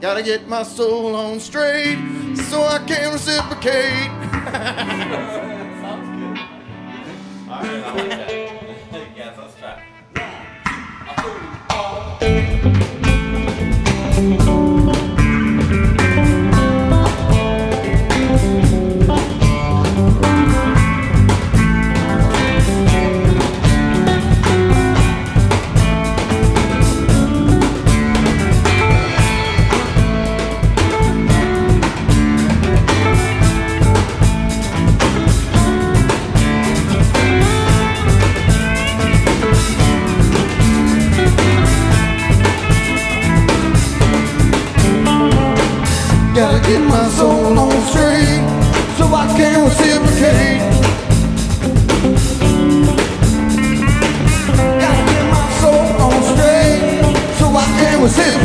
Gotta get my soul on straight so I can reciprocate. Sounds good. All right, I let's try. get my soul on straight so I can reciprocate. Gotta get my soul on straight so I can reciprocate.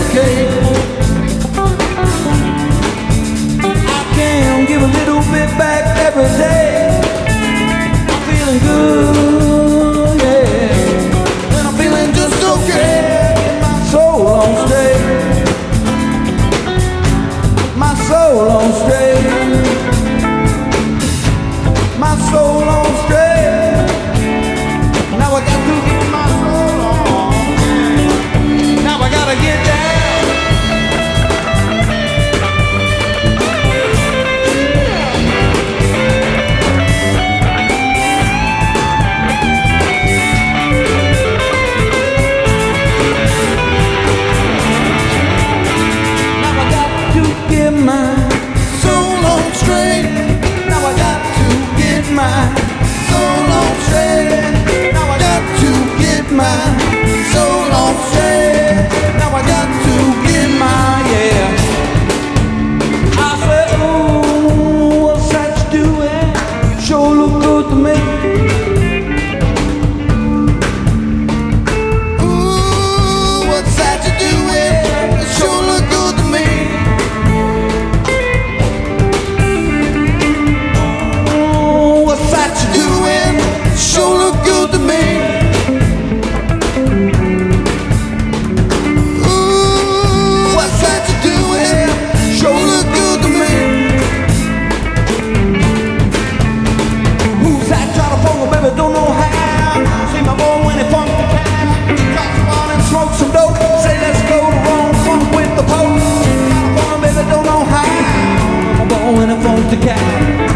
Now I got to the cat.